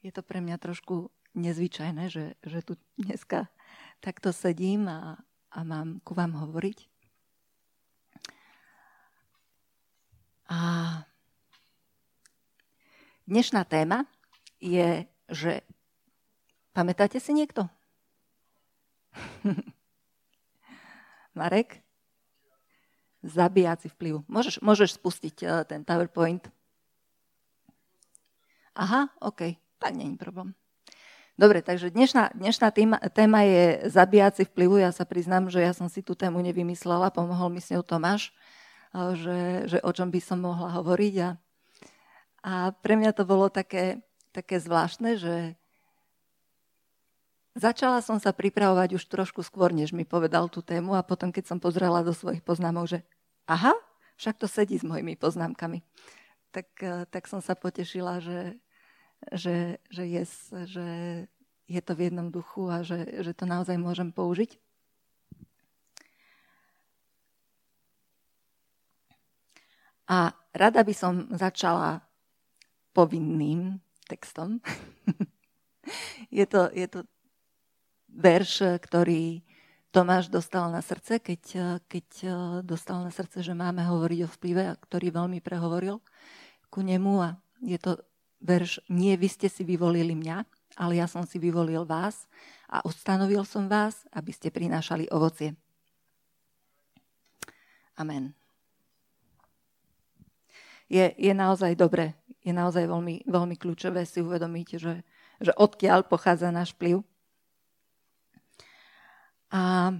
je to pre mňa trošku nezvyčajné, že, že tu dneska takto sedím a, a mám ku vám hovoriť. A dnešná téma je, že pamätáte si niekto? Marek? Zabíjací vplyv. Môžeš, môžeš spustiť uh, ten PowerPoint. Aha, OK, tak není problém. Dobre, takže dnešná, dnešná téma, téma je zabíjaci vplyvu. Ja sa priznám, že ja som si tú tému nevymyslela, pomohol mi s ňou Tomáš, že, že o čom by som mohla hovoriť. A, a pre mňa to bolo také, také zvláštne, že začala som sa pripravovať už trošku skôr, než mi povedal tú tému a potom, keď som pozrela do svojich poznámok, že aha, však to sedí s mojimi poznámkami tak, tak som sa potešila, že, že, že, je, že je to v jednom duchu a že, že to naozaj môžem použiť. A rada by som začala povinným textom. je, to, je to verš, ktorý Tomáš dostal na srdce, keď, keď dostal na srdce, že máme hovoriť o vplyve, ktorý veľmi prehovoril ku nemu a je to verš Nie vy ste si vyvolili mňa, ale ja som si vyvolil vás a ustanovil som vás, aby ste prinášali ovocie. Amen. Je, je naozaj dobre, je naozaj veľmi, veľmi kľúčové si uvedomiť, že, že odkiaľ pochádza náš vplyv a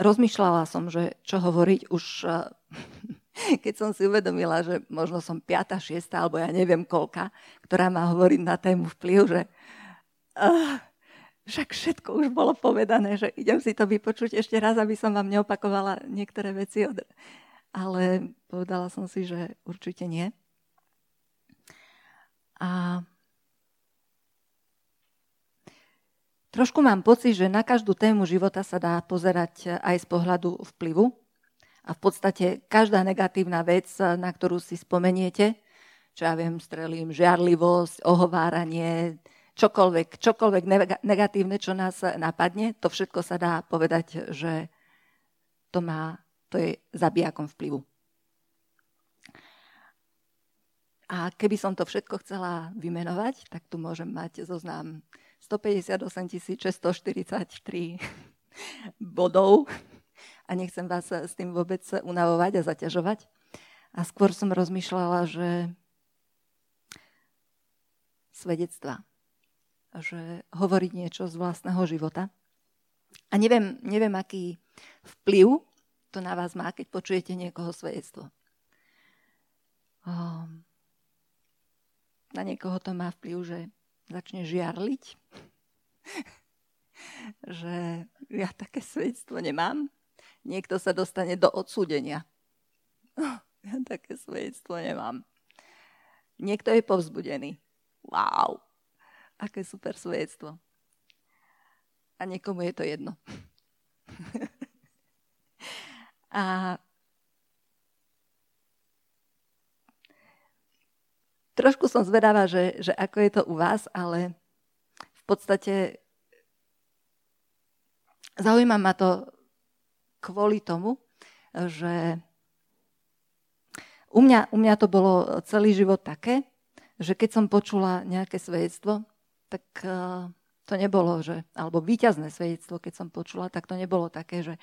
rozmýšľala som, že čo hovoriť už, keď som si uvedomila, že možno som 5., 6. alebo ja neviem koľka, ktorá má hovoriť na tému vplyv, že uh, však všetko už bolo povedané, že idem si to vypočuť ešte raz, aby som vám neopakovala niektoré veci. Od... Ale povedala som si, že určite nie. A Trošku mám pocit, že na každú tému života sa dá pozerať aj z pohľadu vplyvu. A v podstate každá negatívna vec, na ktorú si spomeniete, čo ja viem, strelím, žiarlivosť, ohováranie, čokoľvek, čokoľvek negatívne, čo nás napadne, to všetko sa dá povedať, že to, má, to je zabijakom vplyvu. A keby som to všetko chcela vymenovať, tak tu môžem mať zoznam 158 643 bodov a nechcem vás s tým vôbec unavovať a zaťažovať. A skôr som rozmýšľala, že svedectva, že hovoriť niečo z vlastného života. A neviem, neviem, aký vplyv to na vás má, keď počujete niekoho svedectvo. Um, na niekoho to má vplyv, že začne žiarliť, že ja také svedectvo nemám. Niekto sa dostane do odsúdenia. Ja také svedectvo nemám. Niekto je povzbudený. Wow, aké super svedectvo. A niekomu je to jedno. A trošku som zvedavá, že, že ako je to u vás, ale v podstate zaujíma ma to kvôli tomu, že u mňa, u mňa to bolo celý život také, že keď som počula nejaké svedectvo, tak uh, to nebolo, že, alebo výťazné svedectvo, keď som počula, tak to nebolo také, že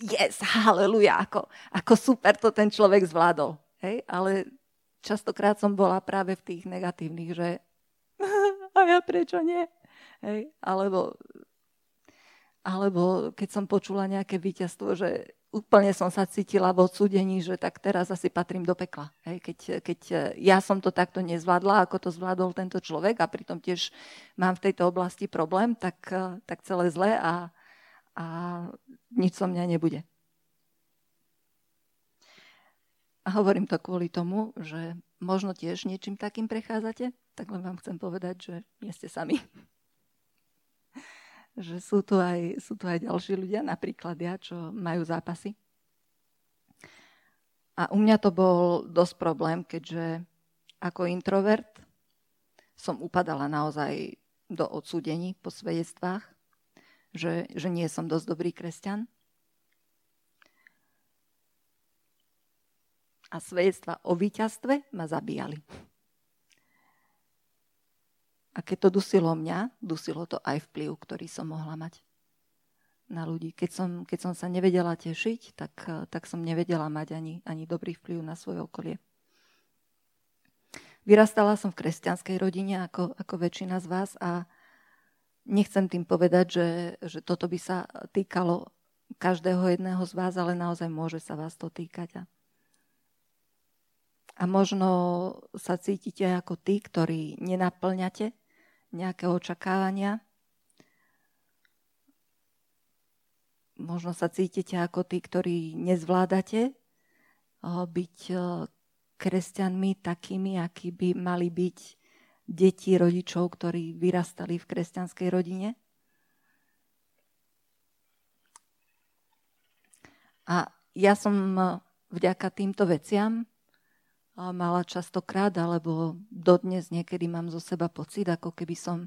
yes, haleluja, ako, ako super to ten človek zvládol. Hej? Ale častokrát som bola práve v tých negatívnych, že a ja prečo nie? Hej, alebo, alebo keď som počula nejaké víťazstvo, že úplne som sa cítila v odsúdení, že tak teraz asi patrím do pekla. Hej, keď, keď ja som to takto nezvládla, ako to zvládol tento človek a pritom tiež mám v tejto oblasti problém, tak, tak celé zle a, a nič so mňa nebude. A hovorím to kvôli tomu, že možno tiež niečím takým prechádzate, tak len vám chcem povedať, že nie ste sami. Že sú tu, aj, sú tu aj ďalší ľudia, napríklad ja, čo majú zápasy. A u mňa to bol dosť problém, keďže ako introvert som upadala naozaj do odsúdení po svedectvách, že, že nie som dosť dobrý kresťan. A svedectva o víťazstve ma zabíjali. A keď to dusilo mňa, dusilo to aj vplyv, ktorý som mohla mať na ľudí. Keď som, keď som sa nevedela tešiť, tak, tak som nevedela mať ani, ani dobrý vplyv na svoje okolie. Vyrastala som v kresťanskej rodine, ako, ako väčšina z vás a nechcem tým povedať, že, že toto by sa týkalo každého jedného z vás, ale naozaj môže sa vás to týkať. A, a možno sa cítite ako tí, ktorí nenaplňate nejaké očakávania. Možno sa cítite ako tí, ktorí nezvládate byť kresťanmi takými, akí by mali byť deti rodičov, ktorí vyrastali v kresťanskej rodine. A ja som eh, vďaka týmto veciam eh, mala častokrát, alebo dodnes niekedy mám zo seba pocit, ako keby som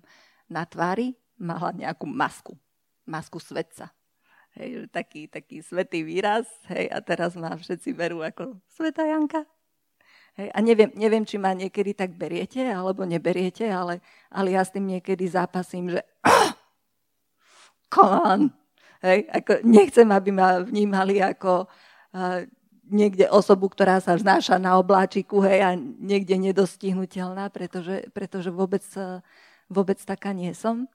na tvári mala nejakú masku. Masku svetca. Hej, taký, taký svetý výraz. Hej, a teraz ma všetci berú ako Sveta Janka. Hej, a neviem, neviem, či ma niekedy tak beriete, alebo neberiete, ale, ale ja s tým niekedy zápasím, že come on. Hej, ako nechcem, aby ma vnímali ako uh, niekde osobu, ktorá sa vznáša na obláčiku hej, a niekde nedostihnutelná, pretože, pretože vôbec, vôbec taká nie som.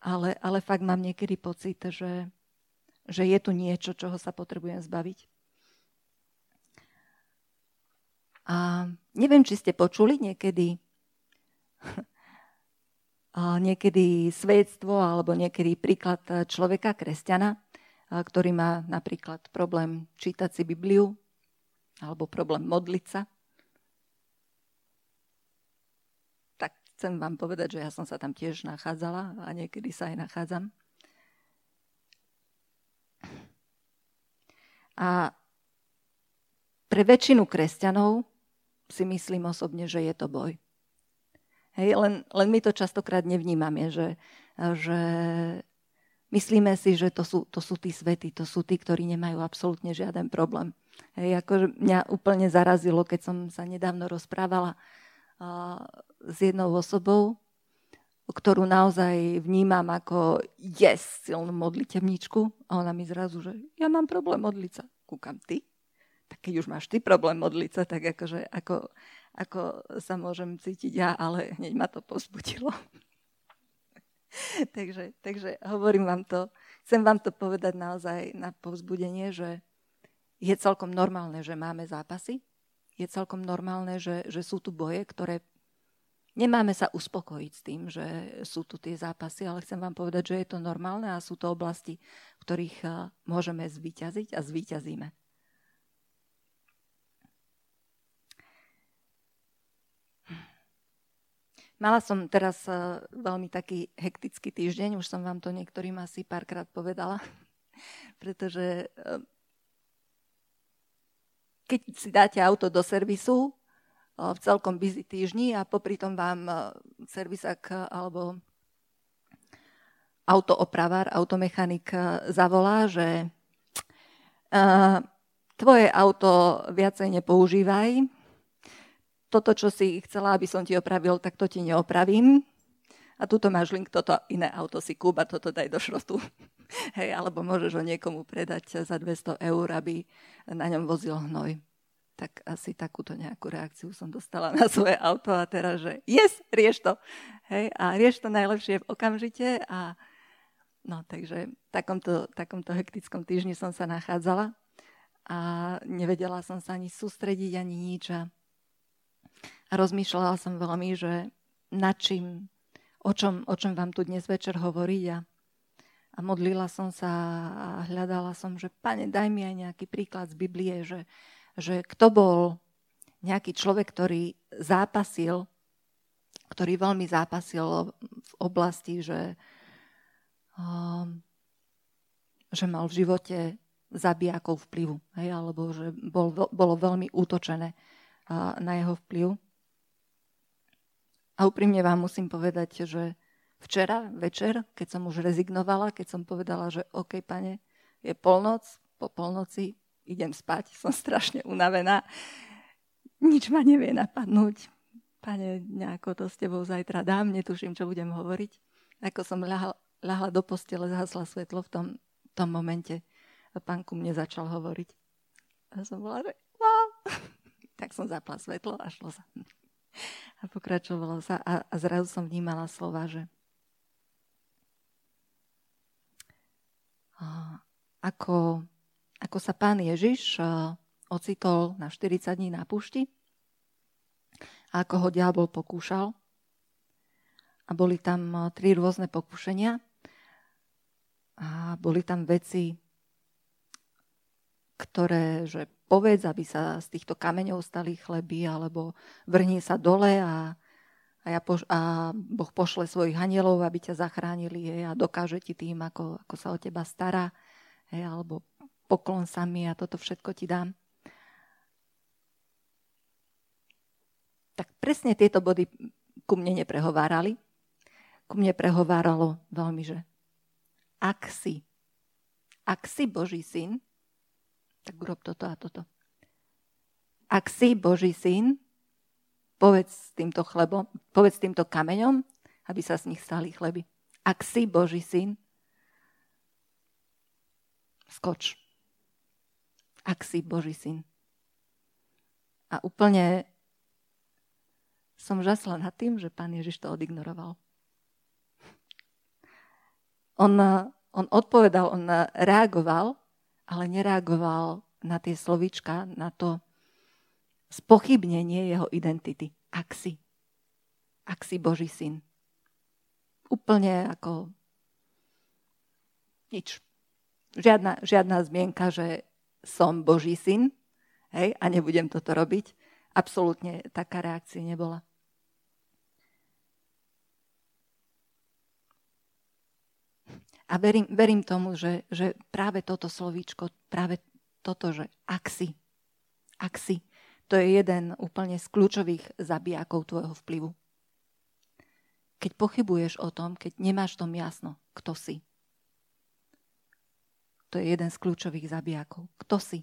Ale, ale fakt mám niekedy pocit, že, že je tu niečo, čoho sa potrebujem zbaviť. A neviem, či ste počuli niekedy niekedy svedectvo alebo niekedy príklad človeka, kresťana, ktorý má napríklad problém čítať si Bibliu alebo problém modliť sa. Tak chcem vám povedať, že ja som sa tam tiež nachádzala a niekedy sa aj nachádzam. A pre väčšinu kresťanov si myslím osobne, že je to boj. Hej, len, len my to častokrát nevnímame, že, že myslíme si, že to sú, to sú tí svety, to sú tí, ktorí nemajú absolútne žiaden problém. Hej, akože mňa úplne zarazilo, keď som sa nedávno rozprávala uh, s jednou osobou, ktorú naozaj vnímam ako yes, silnú modlitevničku. A ona mi zrazu, že ja mám problém modliť sa. Kúkam, ty? tak keď už máš ty problém modliť sa, tak akože, ako, ako sa môžem cítiť ja, ale hneď ma to pozbudilo. takže, takže hovorím vám to, chcem vám to povedať naozaj na povzbudenie, že je celkom normálne, že máme zápasy, je celkom normálne, že, že sú tu boje, ktoré nemáme sa uspokojiť s tým, že sú tu tie zápasy, ale chcem vám povedať, že je to normálne a sú to oblasti, v ktorých môžeme zvíťaziť a zvíťazíme. Mala som teraz veľmi taký hektický týždeň, už som vám to niektorým asi párkrát povedala, pretože keď si dáte auto do servisu v celkom busy týždni a popri tom vám servisák alebo autoopravár, automechanik zavolá, že tvoje auto viacej nepoužívaj, toto, čo si chcela, aby som ti opravil, tak to ti neopravím. A tuto máš link, toto iné auto si kúp a toto daj do šrotu. Hej, alebo môžeš ho niekomu predať za 200 eur, aby na ňom vozil hnoj. Tak asi takúto nejakú reakciu som dostala na svoje auto a teraz, že yes, rieš to. Hej, a rieš to najlepšie v okamžite a no takže v takomto, takomto hektickom týždni som sa nachádzala a nevedela som sa ani sústrediť, ani nič a a rozmýšľala som veľmi, že nad čím, o čom, o čom vám tu dnes večer hovoriť a, a modlila som sa a hľadala som, že pane, daj mi aj nejaký príklad z Biblie, že, že kto bol nejaký človek, ktorý zápasil, ktorý veľmi zápasil v oblasti, že, um, že mal v živote zabijakov vplyvu, hej, alebo že bol, bolo veľmi útočené na jeho vplyv. A úprimne vám musím povedať, že včera večer, keď som už rezignovala, keď som povedala, že OK, pane, je polnoc, po polnoci idem spať, som strašne unavená, nič ma nevie napadnúť. Pane, nejako to s tebou zajtra dám, netuším, čo budem hovoriť. Ako som ľahla, ľahla do postele, zhasla svetlo v tom, tom momente a pán ku mne začal hovoriť. A som bola, že wow. tak som zapla svetlo a šlo sa. A pokračovalo sa a, a zrazu som vnímala slova, že ako, ako sa pán Ježiš ocitol na 40 dní na púšti a ako ho diabol pokúšal. A boli tam tri rôzne pokušenia a boli tam veci, ktoré, že povedz, aby sa z týchto kameňov stali chleby, alebo vrni sa dole a, a, ja poš- a Boh pošle svojich anielov, aby ťa zachránili je, a dokáže ti tým, ako, ako sa o teba stará, je, alebo poklon sa mi a toto všetko ti dám. Tak presne tieto body ku mne neprehovárali. Ku mne prehováralo veľmi, že ak si, ak si Boží syn, tak urob toto a toto. Ak si Boží syn, povedz týmto chlebom, povedz týmto kameňom, aby sa z nich stali chleby. Ak si Boží syn, skoč. Ak si Boží syn. A úplne som žasla nad tým, že pán Ježiš to odignoroval. On, on odpovedal, on reagoval, ale nereagoval na tie slovička, na to spochybnenie jeho identity. Ak si. Ak si Boží syn. Úplne ako nič. Žiadna, žiadna zmienka, že som Boží syn hej, a nebudem toto robiť. Absolútne taká reakcia nebola. A verím, verím tomu, že, že práve toto slovíčko, práve toto, že ak si, ak si, to je jeden úplne z kľúčových zabijakov tvojho vplyvu. Keď pochybuješ o tom, keď nemáš tom jasno, kto si. To je jeden z kľúčových zabijakov. Kto si?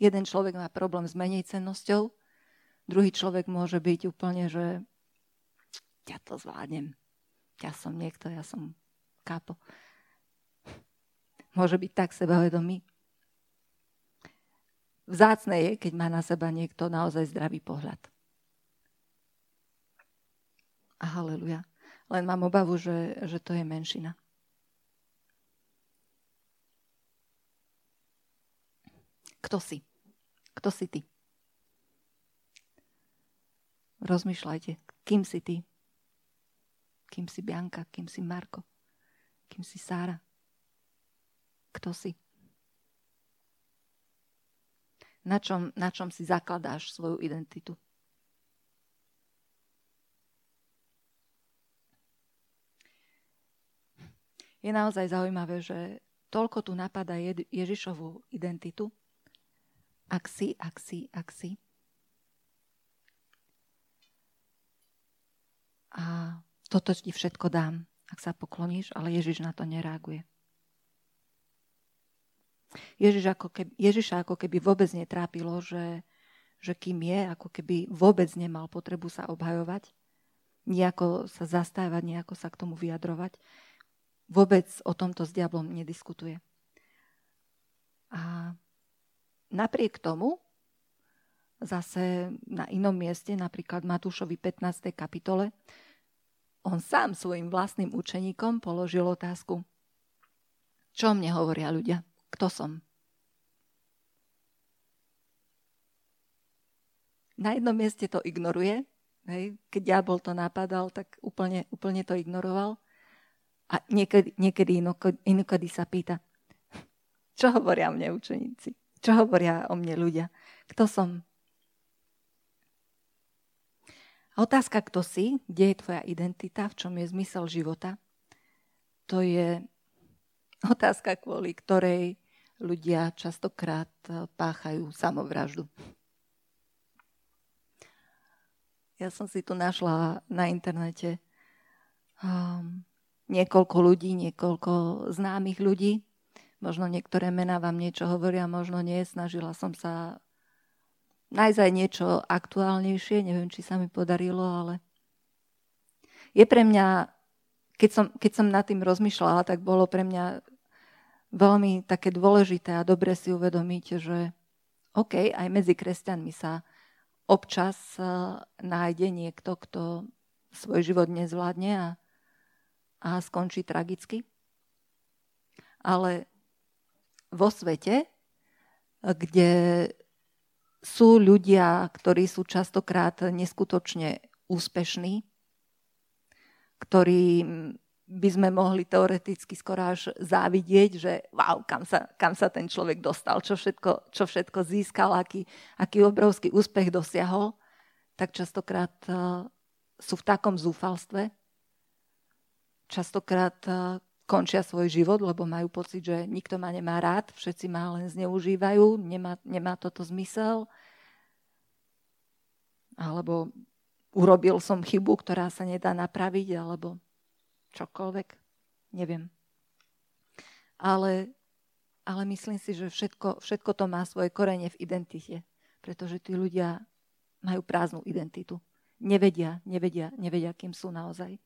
Jeden človek má problém s menej cennosťou, druhý človek môže byť úplne, že ja to zvládnem. Ja som niekto, ja som kápo môže byť tak sebavedomý. Vzácne je, keď má na seba niekto naozaj zdravý pohľad. A haleluja. Len mám obavu, že, že to je menšina. Kto si? Kto si ty? Rozmýšľajte, kým si ty? Kým si Bianka? Kým si Marko? Kým si Sára? Kto si? Na čom, na čom si zakladáš svoju identitu? Je naozaj zaujímavé, že toľko tu napadá Ježišovú identitu. Ak si, ak si, ak si. A toto ti všetko dám, ak sa pokloníš, ale Ježiš na to nereaguje. Ježiš ako keby, Ježiša ako keby vôbec netrápilo, že, že kým je, ako keby vôbec nemal potrebu sa obhajovať, nejako sa zastávať, nejako sa k tomu vyjadrovať. Vôbec o tomto s diablom nediskutuje. A napriek tomu zase na inom mieste, napríklad Matúšovi 15. kapitole, on sám svojim vlastným učeníkom položil otázku, čo mne hovoria ľudia? Kto som. Na jednom mieste to ignoruje, hej. keď diabol to napadal, tak úplne, úplne to ignoroval. A niekedy, niekedy inokedy, inokedy sa pýta, čo hovoria mne učeníci? Čo hovoria o mne ľudia? Kto som? A otázka, kto si, kde je tvoja identita, v čom je zmysel života, to je otázka, kvôli ktorej ľudia častokrát páchajú samovraždu. Ja som si tu našla na internete um, niekoľko ľudí, niekoľko známych ľudí. Možno niektoré mená vám niečo hovoria, možno nie. Snažila som sa nájsť aj niečo aktuálnejšie. Neviem, či sa mi podarilo, ale je pre mňa, keď som, keď som nad tým rozmýšľala, tak bolo pre mňa veľmi také dôležité a dobre si uvedomiť, že OK, aj medzi kresťanmi sa občas eh, nájde niekto, kto svoj život nezvládne a, a skončí tragicky. Ale vo svete, kde sú ľudia, ktorí sú častokrát neskutočne úspešní, ktorí by sme mohli teoreticky skoro až závidieť, že wow, kam sa, kam sa ten človek dostal, čo všetko, čo všetko získal, aký, aký obrovský úspech dosiahol, tak častokrát uh, sú v takom zúfalstve, častokrát uh, končia svoj život, lebo majú pocit, že nikto ma nemá rád, všetci ma len zneužívajú, nemá, nemá toto zmysel. Alebo urobil som chybu, ktorá sa nedá napraviť, alebo čokoľvek, neviem. Ale, ale myslím si, že všetko, všetko to má svoje korene v identite, pretože tí ľudia majú prázdnu identitu. Nevedia, nevedia, nevedia, kým sú naozaj.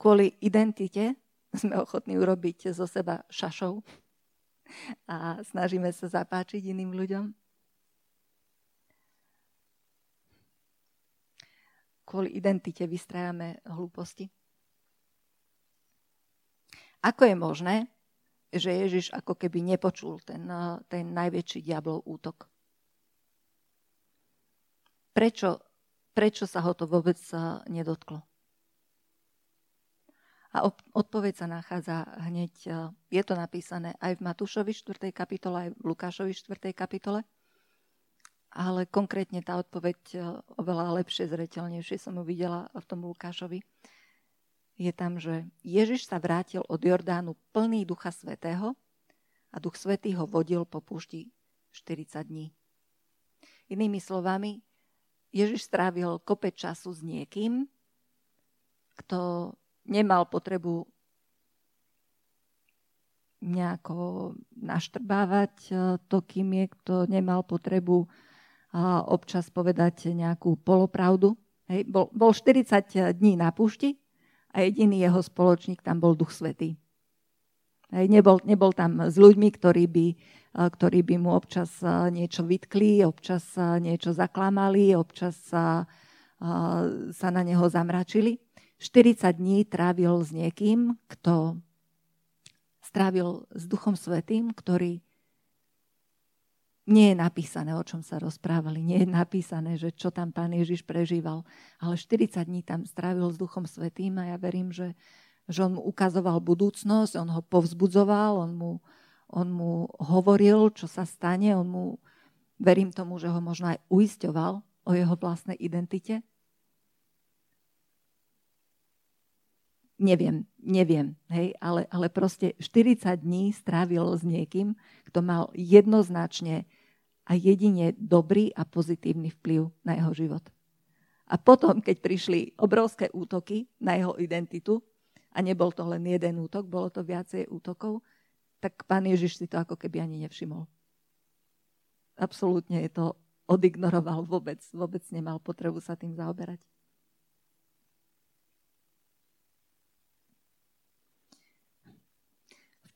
Kvôli identite sme ochotní urobiť zo seba šašov a snažíme sa zapáčiť iným ľuďom. Kvôli identite vystrajame hlúposti? Ako je možné, že Ježiš ako keby nepočul ten, ten najväčší diablov útok? Prečo, prečo sa ho to vôbec nedotklo? A odpoveď sa nachádza hneď, je to napísané aj v Matúšovi 4. kapitole, aj v Lukášovi 4. kapitole ale konkrétne tá odpoveď e, oveľa lepšie, zretelnejšie som ju videla v tom Lukášovi. Je tam, že Ježiš sa vrátil od Jordánu plný Ducha Svetého a Duch Svetý ho vodil po púšti 40 dní. Inými slovami, Ježiš strávil kopec času s niekým, kto nemal potrebu nejako naštrbávať e, to, kým je, kto nemal potrebu občas povedať nejakú polopravdu. Hej, bol, bol 40 dní na púšti a jediný jeho spoločník tam bol Duch Svetý. Hej, nebol, nebol tam s ľuďmi, ktorí by, ktorí by mu občas niečo vytkli, občas niečo zaklamali, občas sa, sa na neho zamračili. 40 dní trávil s niekým, kto strávil s Duchom Svetým, ktorý nie je napísané, o čom sa rozprávali, nie je napísané, že čo tam pán Ježiš prežíval, ale 40 dní tam strávil s Duchom Svetým a ja verím, že, že on mu ukazoval budúcnosť, on ho povzbudzoval, on mu, on mu hovoril, čo sa stane, on mu, verím tomu, že ho možno aj uisťoval o jeho vlastnej identite. Neviem, neviem, hej, ale, ale proste 40 dní strávil s niekým, kto mal jednoznačne a jedine dobrý a pozitívny vplyv na jeho život. A potom, keď prišli obrovské útoky na jeho identitu, a nebol to len jeden útok, bolo to viacej útokov, tak pán Ježiš si to ako keby ani nevšimol. Absolútne je to odignoroval vôbec, vôbec nemal potrebu sa tým zaoberať.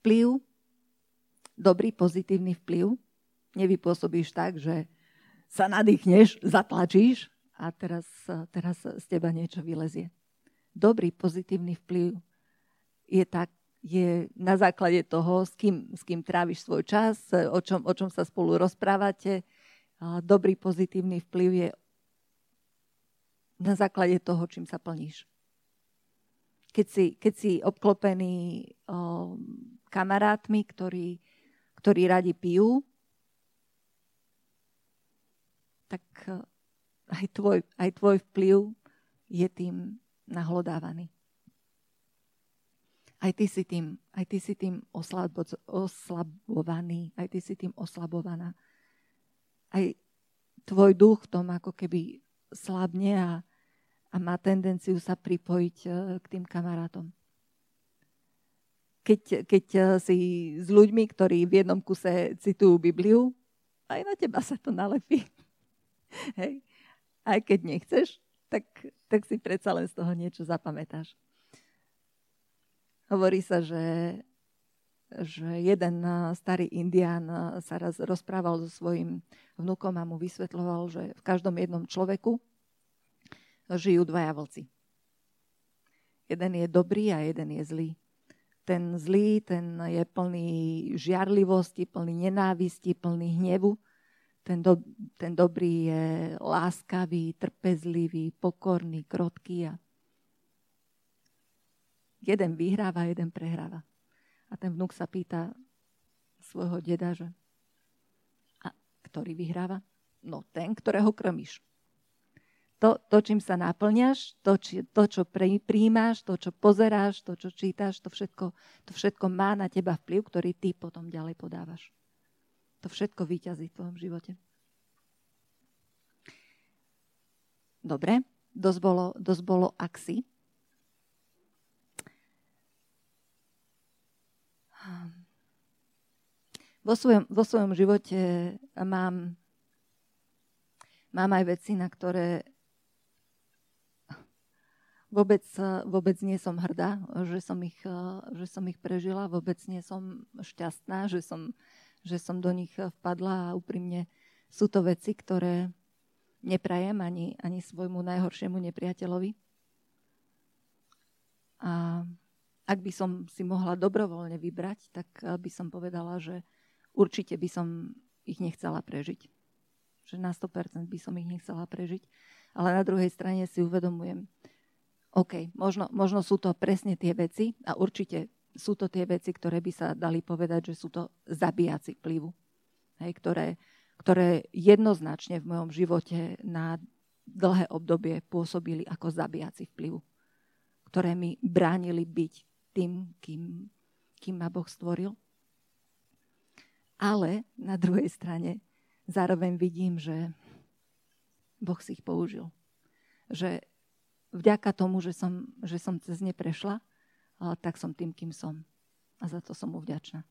Vplyv, dobrý pozitívny vplyv nevypôsobíš tak, že sa nadýchneš, zatlačíš a teraz, teraz z teba niečo vylezie. Dobrý pozitívny vplyv je, tak, je na základe toho, s kým, s kým tráviš svoj čas, o čom, o čom sa spolu rozprávate. Dobrý pozitívny vplyv je na základe toho, čím sa plníš. Keď si, keď si obklopený o, kamarátmi, ktorí, ktorí radi pijú, tak eh, aj tvoj, aj tvoj vplyv je tým nahlodávaný. Aj ty si tým, aj ty si tým oslabo, oslabovaný, aj ty si tým oslabovaná. Aj tvoj duch v tom ako keby slabne a, a má tendenciu sa pripojiť e, k tým kamarátom. Keď, keď e, si s ľuďmi, ktorí v jednom kuse citujú Bibliu, aj na teba sa to nalepí. Hej. Aj keď nechceš, tak, tak si predsa len z toho niečo zapamätáš. Hovorí sa, že že jeden starý indián sa raz rozprával so svojím vnukom a mu vysvetľoval, že v každom jednom človeku žijú dvaja vlci. Jeden je dobrý a jeden je zlý. Ten zlý, ten je plný žiarlivosti, plný nenávisti, plný hnevu. Ten, do, ten dobrý je láskavý, trpezlivý, pokorný, krotký a jeden vyhráva, jeden prehráva. A ten vnúk sa pýta svojho deda, že a ktorý vyhráva? No ten, ktorého krmíš. To, to čím sa naplňaš, to, či, to čo pre, príjmaš, to, čo pozeráš, to, čo čítaš, to všetko, to všetko má na teba vplyv, ktorý ty potom ďalej podávaš. To všetko vyťazí v tvojom živote. Dobre, dosť bolo, dosť bolo axi. vo svojom, vo svojom živote mám, mám aj veci, na ktoré vôbec, vôbec nie som hrdá, že som, ich, že som ich prežila, vôbec nie som šťastná, že som, že som do nich vpadla a úprimne sú to veci, ktoré neprajem ani, ani svojmu najhoršiemu nepriateľovi. A ak by som si mohla dobrovoľne vybrať, tak by som povedala, že určite by som ich nechcela prežiť. Že na 100% by som ich nechcela prežiť. Ale na druhej strane si uvedomujem, OK, možno, možno sú to presne tie veci a určite sú to tie veci, ktoré by sa dali povedať, že sú to zabíjaci vplyvu. Hej, ktoré, ktoré jednoznačne v mojom živote na dlhé obdobie pôsobili ako zabíjaci vplyvu. Ktoré mi bránili byť tým, kým, kým ma Boh stvoril ale na druhej strane zároveň vidím, že Boh si ich použil. Že vďaka tomu, že som, že som cez ne prešla, tak som tým, kým som. A za to som mu vďačná.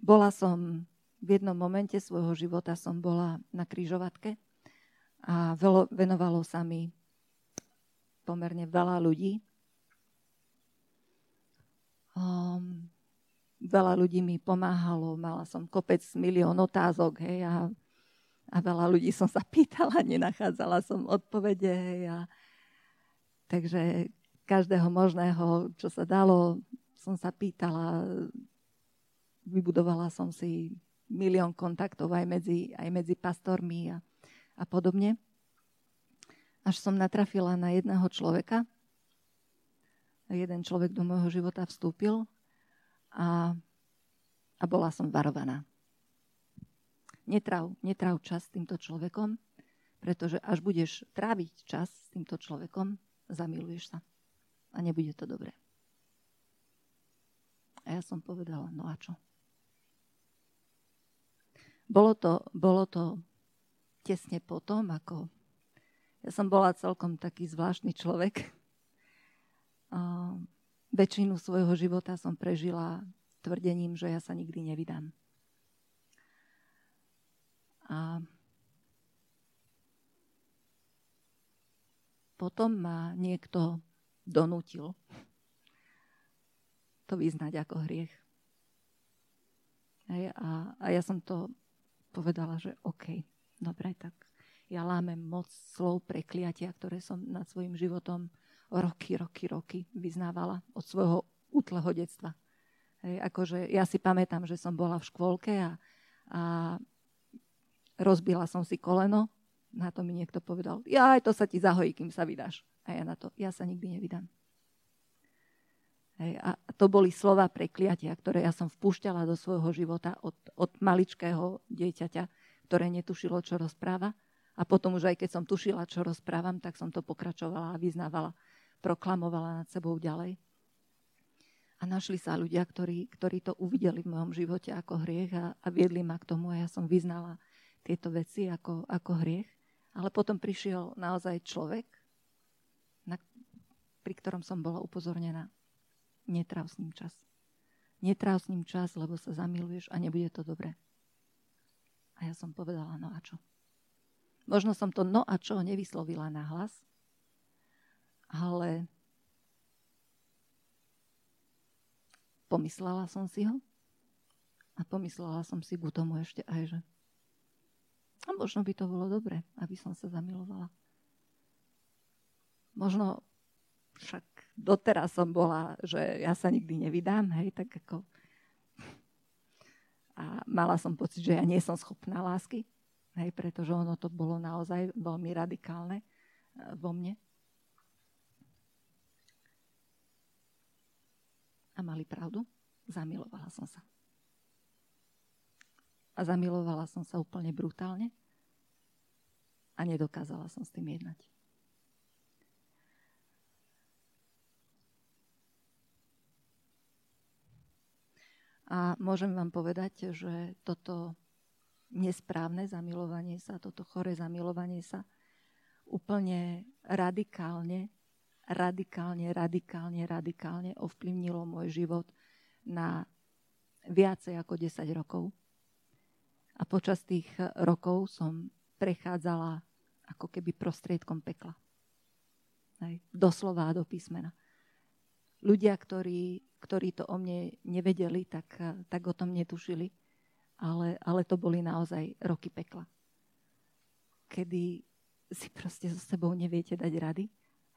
Bola som v jednom momente svojho života som bola na kryžovatke a venovalo sa mi pomerne veľa ľudí, Um, veľa ľudí mi pomáhalo, mala som kopec milión otázok, hej, a, a veľa ľudí som sa pýtala, nenachádzala som odpovede, hej, a takže každého možného, čo sa dalo, som sa pýtala, vybudovala som si milión kontaktov aj medzi, aj medzi pastormi a, a podobne. Až som natrafila na jedného človeka, jeden človek do môjho života vstúpil a, a bola som varovaná. Netrav, netrav čas s týmto človekom, pretože až budeš tráviť čas s týmto človekom, zamiluješ sa. A nebude to dobré. A ja som povedala, no a čo? Bolo to, bolo to tesne potom, ako ja som bola celkom taký zvláštny človek, väčšinu svojho života som prežila tvrdením, že ja sa nikdy nevydám. A potom ma niekto donútil to vyznať ako hriech. Hej, a, a ja som to povedala, že OK, dobre, tak ja lámem moc slov prekliatia, ktoré som nad svojim životom roky, roky, roky vyznávala od svojho útleho detstva. Hej, akože ja si pamätám, že som bola v škôlke a, a rozbila som si koleno. Na to mi niekto povedal, ja aj to sa ti zahojí, kým sa vydáš. A ja na to, ja sa nikdy nevydám. A to boli slova prekliatia, ktoré ja som vpúšťala do svojho života od, od maličkého dieťaťa, ktoré netušilo, čo rozpráva. A potom už aj keď som tušila, čo rozprávam, tak som to pokračovala a vyznávala proklamovala nad sebou ďalej. A našli sa ľudia, ktorí, ktorí to uvideli v mojom živote ako hriech a, a viedli ma k tomu a ja som vyznala tieto veci ako, ako hriech. Ale potom prišiel naozaj človek, na, pri ktorom som bola upozornená. Netráv s ním čas. Netráv s ním čas, lebo sa zamiluješ a nebude to dobré. A ja som povedala, no a čo? Možno som to no a čo nevyslovila na hlas, ale Pomyslela som si ho a pomyslela som si ku tomu ešte aj, že a možno by to bolo dobre, aby som sa zamilovala. Možno však doteraz som bola, že ja sa nikdy nevydám, hej, tak ako... A mala som pocit, že ja nie som schopná lásky, hej, pretože ono to bolo naozaj veľmi radikálne eh, vo mne. A mali pravdu. Zamilovala som sa. A zamilovala som sa úplne brutálne a nedokázala som s tým jednať. A môžem vám povedať, že toto nesprávne zamilovanie sa, toto chore zamilovanie sa úplne radikálne radikálne, radikálne, radikálne ovplyvnilo môj život na viacej ako 10 rokov. A počas tých rokov som prechádzala ako keby prostriedkom pekla. Hej. Doslova do písmena. Ľudia, ktorí, ktorí to o mne nevedeli, tak, tak o tom netušili. Ale, ale to boli naozaj roky pekla. Kedy si proste so sebou neviete dať rady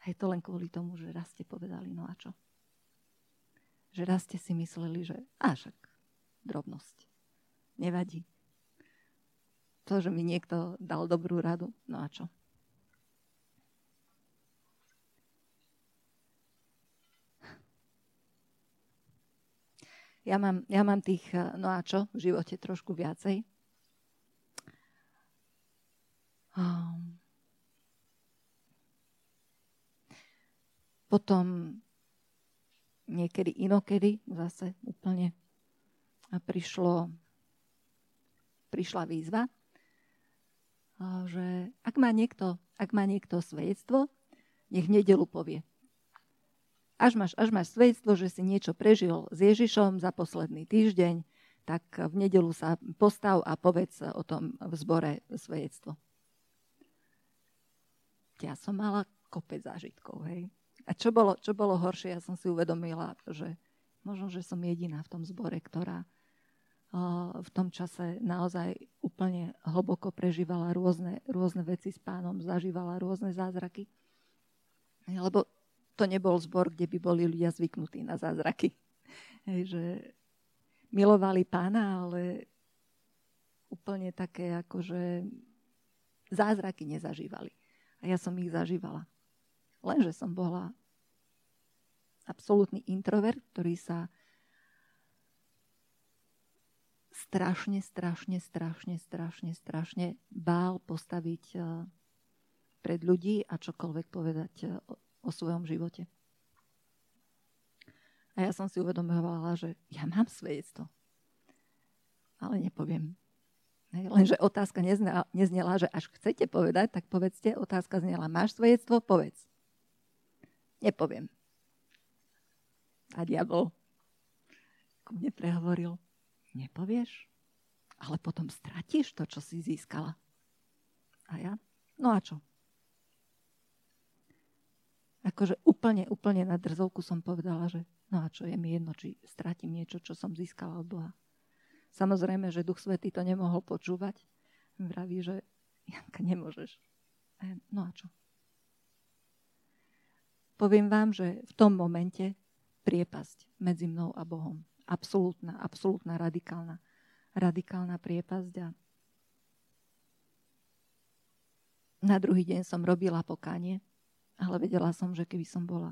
a je to len kvôli tomu, že raz ste povedali, no a čo? Že raz ste si mysleli, že a však drobnosť. Nevadí. To, že mi niekto dal dobrú radu, no a čo? Ja mám, ja mám tých no a čo v živote trošku viacej. Um, Potom niekedy inokedy zase úplne prišlo, prišla výzva, že ak má niekto, ak má niekto svedectvo, nech nedelu povie. Až máš, až máš svedectvo, že si niečo prežil s Ježišom za posledný týždeň, tak v nedelu sa postav a povedz o tom v zbore svedectvo. Ja som mala kopec zážitkov, hej. A čo bolo, čo bolo horšie, ja som si uvedomila, že možno, že som jediná v tom zbore, ktorá v tom čase naozaj úplne hlboko prežívala rôzne, rôzne veci s pánom, zažívala rôzne zázraky. Lebo to nebol zbor, kde by boli ľudia zvyknutí na zázraky. Hej, že milovali pána, ale úplne také akože zázraky nezažívali. A ja som ich zažívala. Lenže som bola absolútny introvert, ktorý sa strašne, strašne, strašne, strašne, strašne bál postaviť eh, pred ľudí a čokoľvek povedať eh, o svojom živote. A ja som si uvedomovala, že ja mám svedectvo, ale nepoviem. Lenže otázka neznela, že až chcete povedať, tak povedzte, otázka znela, máš svedectvo? Povedz. Nepoviem. A diabol ku mne prehovoril, nepovieš, ale potom stratíš to, čo si získala. A ja, no a čo? Akože úplne, úplne na drzovku som povedala, že no a čo je mi jedno, či stratím niečo, čo som získala od Boha. Samozrejme, že Duch Svetý to nemohol počúvať. Vraví, že Janka, nemôžeš. A ja, no a čo? Poviem vám, že v tom momente priepasť medzi mnou a Bohom. Absolútna, absolútna radikálna, radikálna priepasť. A na druhý deň som robila pokánie, ale vedela som, že keby som bola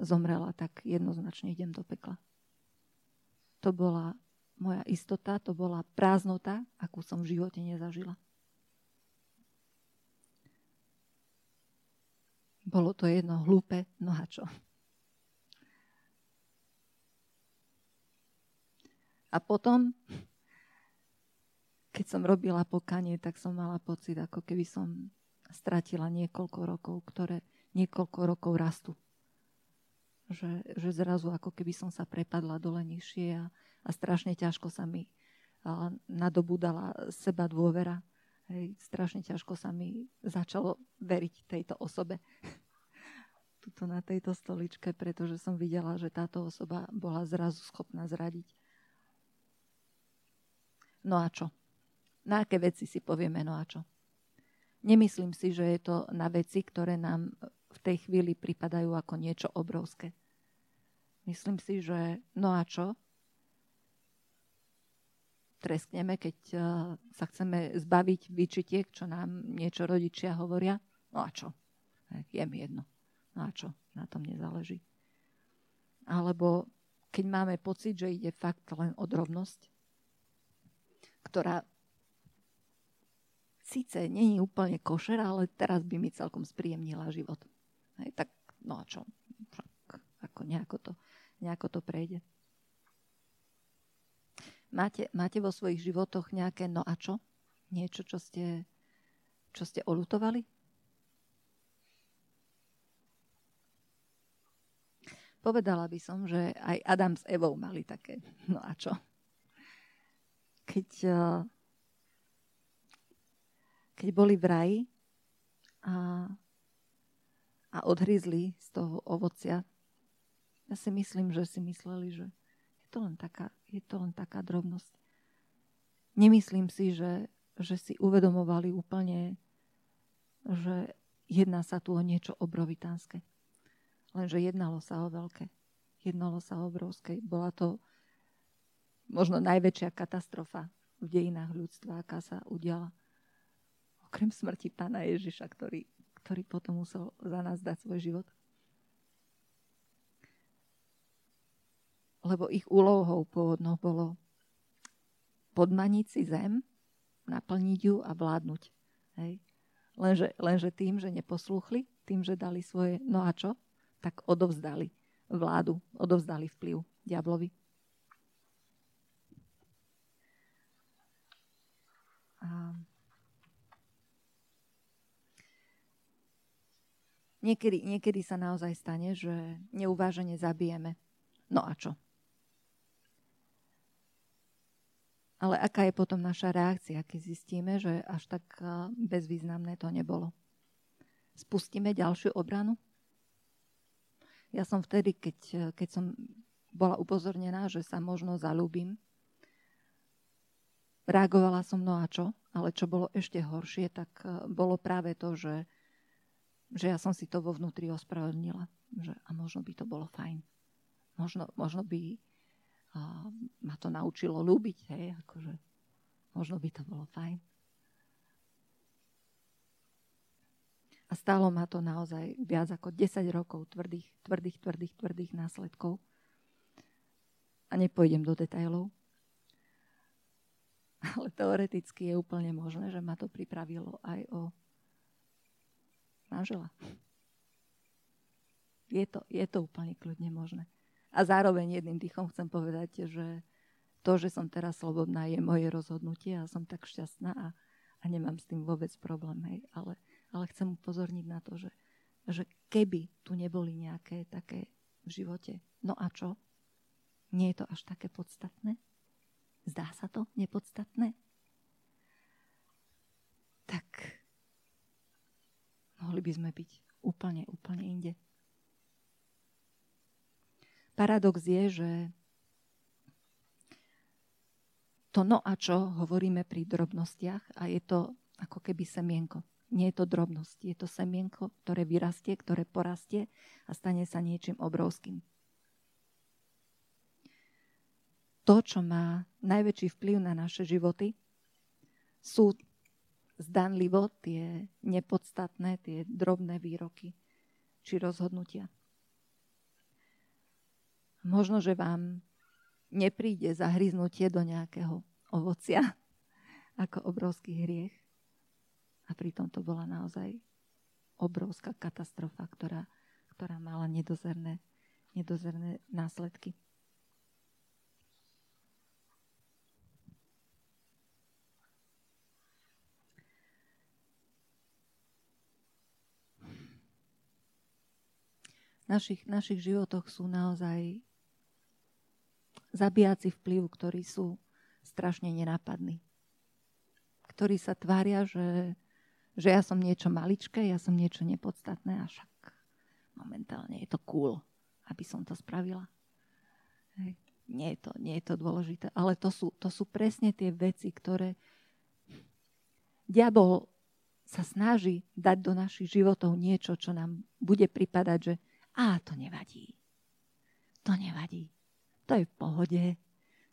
zomrela, tak jednoznačne idem do pekla. To bola moja istota, to bola prázdnota, akú som v živote nezažila. Bolo to jedno hlúpe, no a čo? A potom, keď som robila pokanie, tak som mala pocit, ako keby som stratila niekoľko rokov, ktoré niekoľko rokov rastú. Že, že zrazu ako keby som sa prepadla dole nižšie a, a strašne ťažko sa mi a, nadobudala seba dôvera. Hej, strašne ťažko sa mi začalo veriť tejto osobe. Tuto na tejto stoličke, pretože som videla, že táto osoba bola zrazu schopná zradiť. No a čo? Na aké veci si povieme no a čo? Nemyslím si, že je to na veci, ktoré nám v tej chvíli pripadajú ako niečo obrovské. Myslím si, že no a čo? Treskneme, keď uh, sa chceme zbaviť výčitiek, čo nám niečo rodičia hovoria. No a čo? Je mi jedno. No a čo? Na tom nezáleží. Alebo keď máme pocit, že ide fakt len o drobnosť, ktorá síce není úplne košer, ale teraz by mi celkom spríjemnila život. Hej, tak no a čo? Ako nejako to, nejako to prejde. Máte, máte vo svojich životoch nejaké no a čo? Niečo, čo ste, čo ste olutovali? Povedala by som, že aj Adam s Evou mali také no a čo? Keď, eh, keď boli v raji a, a odhryzli z toho ovocia, ja si myslím, že si mysleli, že je to len taká, je to len taká drobnosť. Nemyslím si, že, že si uvedomovali úplne, že jedná sa tu o niečo obrovitánske. Lenže jednalo sa o veľké. Jednalo sa o obrovské. Bola to možno najväčšia katastrofa v dejinách ľudstva, aká sa udiala. Okrem smrti pána Ježiša, ktorý, ktorý potom musel za nás dať svoj život. Lebo ich úlohou pôvodnou bolo podmaniť si zem, naplniť ju a vládnuť. Hej. Lenže, lenže tým, že neposlúchli, tým, že dali svoje no a čo, tak odovzdali vládu, odovzdali vplyv diablovi. Niekedy, niekedy sa naozaj stane, že neuvážene zabijeme. No a čo? Ale aká je potom naša reakcia, keď zistíme, že až tak bezvýznamné to nebolo? Spustíme ďalšiu obranu? Ja som vtedy, keď, keď som bola upozornená, že sa možno zalúbim, reagovala som no a čo, ale čo bolo ešte horšie, tak e, bolo práve to, že, že ja som si to vo vnútri ospravedlnila. Že, a možno by to bolo fajn. Možno, možno by a, ma to naučilo ľúbiť, hej, akože možno by to bolo fajn. A stálo ma to naozaj viac ako 10 rokov tvrdých, tvrdých, tvrdých, tvrdých následkov. A nepôjdem do detajlov. Ale teoreticky je úplne možné, že ma to pripravilo aj o manžela. Je to, je to úplne kľudne možné. A zároveň jedným dýchom chcem povedať, že to, že som teraz slobodná, je moje rozhodnutie a som tak šťastná a, a nemám s tým vôbec problém. Hej. Ale, ale chcem upozorniť na to, že, že keby tu neboli nejaké také v živote, no a čo? Nie je to až také podstatné? Zdá sa to nepodstatné? Tak mohli by sme byť úplne, úplne inde. Paradox je, že to no a čo hovoríme pri drobnostiach a je to ako keby semienko. Nie je to drobnosť, je to semienko, ktoré vyrastie, ktoré porastie a stane sa niečím obrovským to, čo má najväčší vplyv na naše životy, sú zdanlivo tie nepodstatné, tie drobné výroky či rozhodnutia. Možno, že vám nepríde zahryznutie do nejakého ovocia ako obrovský hriech. A pritom to bola naozaj obrovská katastrofa, ktorá, ktorá mala nedozerné, nedozerné následky. Našich, našich životoch sú naozaj zabíjaci vplyv, ktorí sú strašne nenápadní. Ktorí sa tvária, že, že ja som niečo maličké, ja som niečo nepodstatné a však momentálne je to cool, aby som to spravila. Nie je to, nie je to dôležité, ale to sú, to sú presne tie veci, ktoré diabol sa snaží dať do našich životov niečo, čo nám bude pripadať, že a to nevadí. To nevadí. To je v pohode.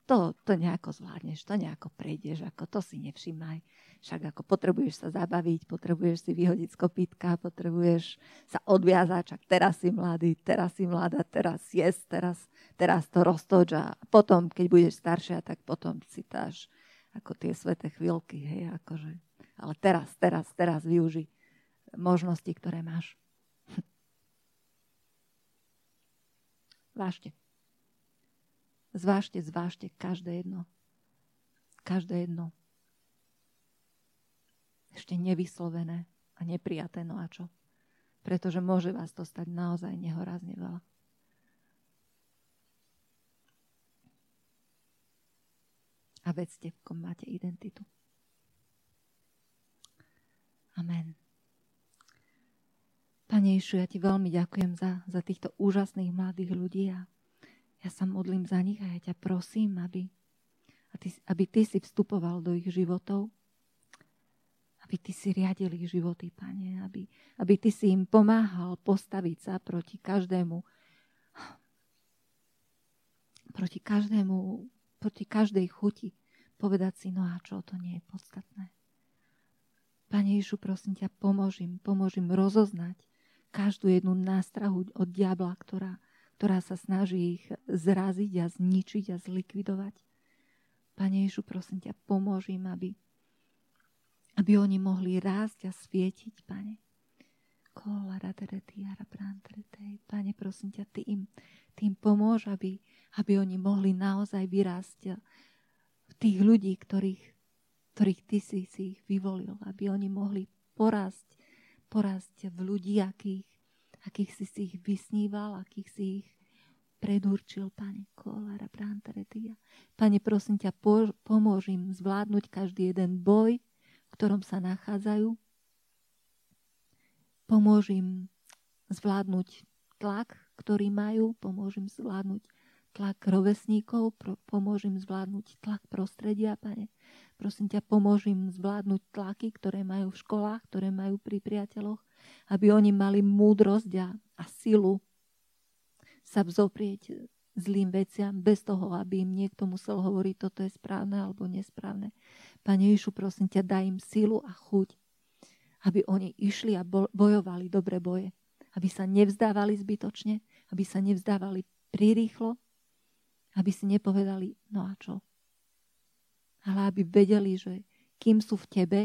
To, to nejako zvládneš, to nejako prejdeš, ako to si nevšimaj. Však ako potrebuješ sa zabaviť, potrebuješ si vyhodiť z kopítka, potrebuješ sa odviazať, čak teraz si mladý, teraz si mladá, teraz jesť, teraz, teraz to roztoč a potom, keď budeš staršia, tak potom si dáš ako tie sveté chvíľky, hej, akože ale teraz, teraz, teraz využi možnosti, ktoré máš. Vážte. Zvážte, zvážte každé jedno. Každé jedno. Ešte nevyslovené a neprijaté, no a čo? Pretože môže vás to stať naozaj nehorazne veľa. A vedzte, v kom máte identitu. Amen. Pane Išu, ja ti veľmi ďakujem za, za týchto úžasných mladých ľudí a ja sa modlím za nich a ja ťa prosím, aby, aby ty si vstupoval do ich životov, aby ty si riadil ich životy, Pane, aby, aby ty si im pomáhal postaviť sa proti každému proti každému, proti každej chuti povedať si, no a čo, to nie je podstatné. Pane Ježišu, prosím ťa, pomôž im, pomôž im rozoznať každú jednu nástrahu od diabla, ktorá, ktorá sa snaží ich zraziť a zničiť a zlikvidovať. Pane Ježišu, prosím ťa, pomôž im, aby, aby oni mohli rásť a svietiť, Pane. Pane, prosím ťa, Ty im, tým pomôž, aby, aby oni mohli naozaj vyrásť v tých ľudí, ktorých, ktorých ty si, si ich vyvolil, aby oni mohli porásť, porásť v ľudí, akých, akých si si ich vysníval, akých si ich predurčil, Pane Kolára, Brantaretia. Pane, prosím ťa, po, pomôž im zvládnuť každý jeden boj, v ktorom sa nachádzajú. Pomôž im zvládnuť tlak, ktorý majú, pomôž im zvládnuť tlak rovesníkov, pomôž im zvládnuť tlak prostredia, Pane. Prosím ťa, pomôž im zvládnuť tlaky, ktoré majú v školách, ktoré majú pri priateľoch, aby oni mali múdrosť a, a silu sa vzoprieť zlým veciam, bez toho, aby im niekto musel hovoriť, toto je správne alebo nesprávne. Pane Ježišu, prosím ťa, daj im silu a chuť, aby oni išli a bojovali dobre boje. Aby sa nevzdávali zbytočne, aby sa nevzdávali prirýchlo, aby si nepovedali, no a čo, ale aby vedeli, že kým sú v tebe,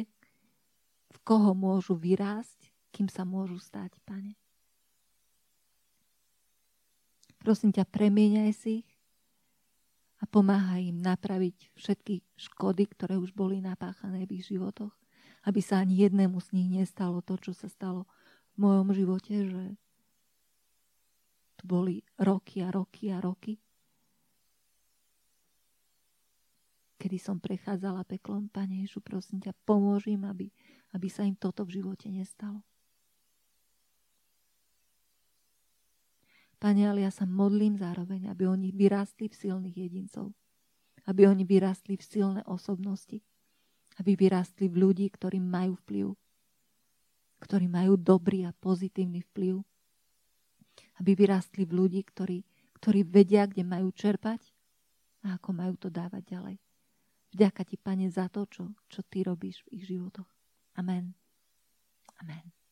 v koho môžu vyrásť, kým sa môžu stať, pane. Prosím ťa, premieňaj si ich a pomáhaj im napraviť všetky škody, ktoré už boli napáchané v ich životoch, aby sa ani jednému z nich nestalo to, čo sa stalo v mojom živote, že to boli roky a roky a roky kedy som prechádzala peklom, Pane Ježu, prosím ťa, pomôž im, aby, aby sa im toto v živote nestalo. Pane, ale ja sa modlím zároveň, aby oni vyrástli v silných jedincov. Aby oni vyrástli v silné osobnosti. Aby vyrástli v ľudí, ktorí majú vplyv. Ktorí majú dobrý a pozitívny vplyv. Aby vyrástli v ľudí, ktorí, ktorí vedia, kde majú čerpať a ako majú to dávať ďalej. Vďaka ti, Pane, za to, čo, čo ty robíš v ich životoch. Amen. Amen.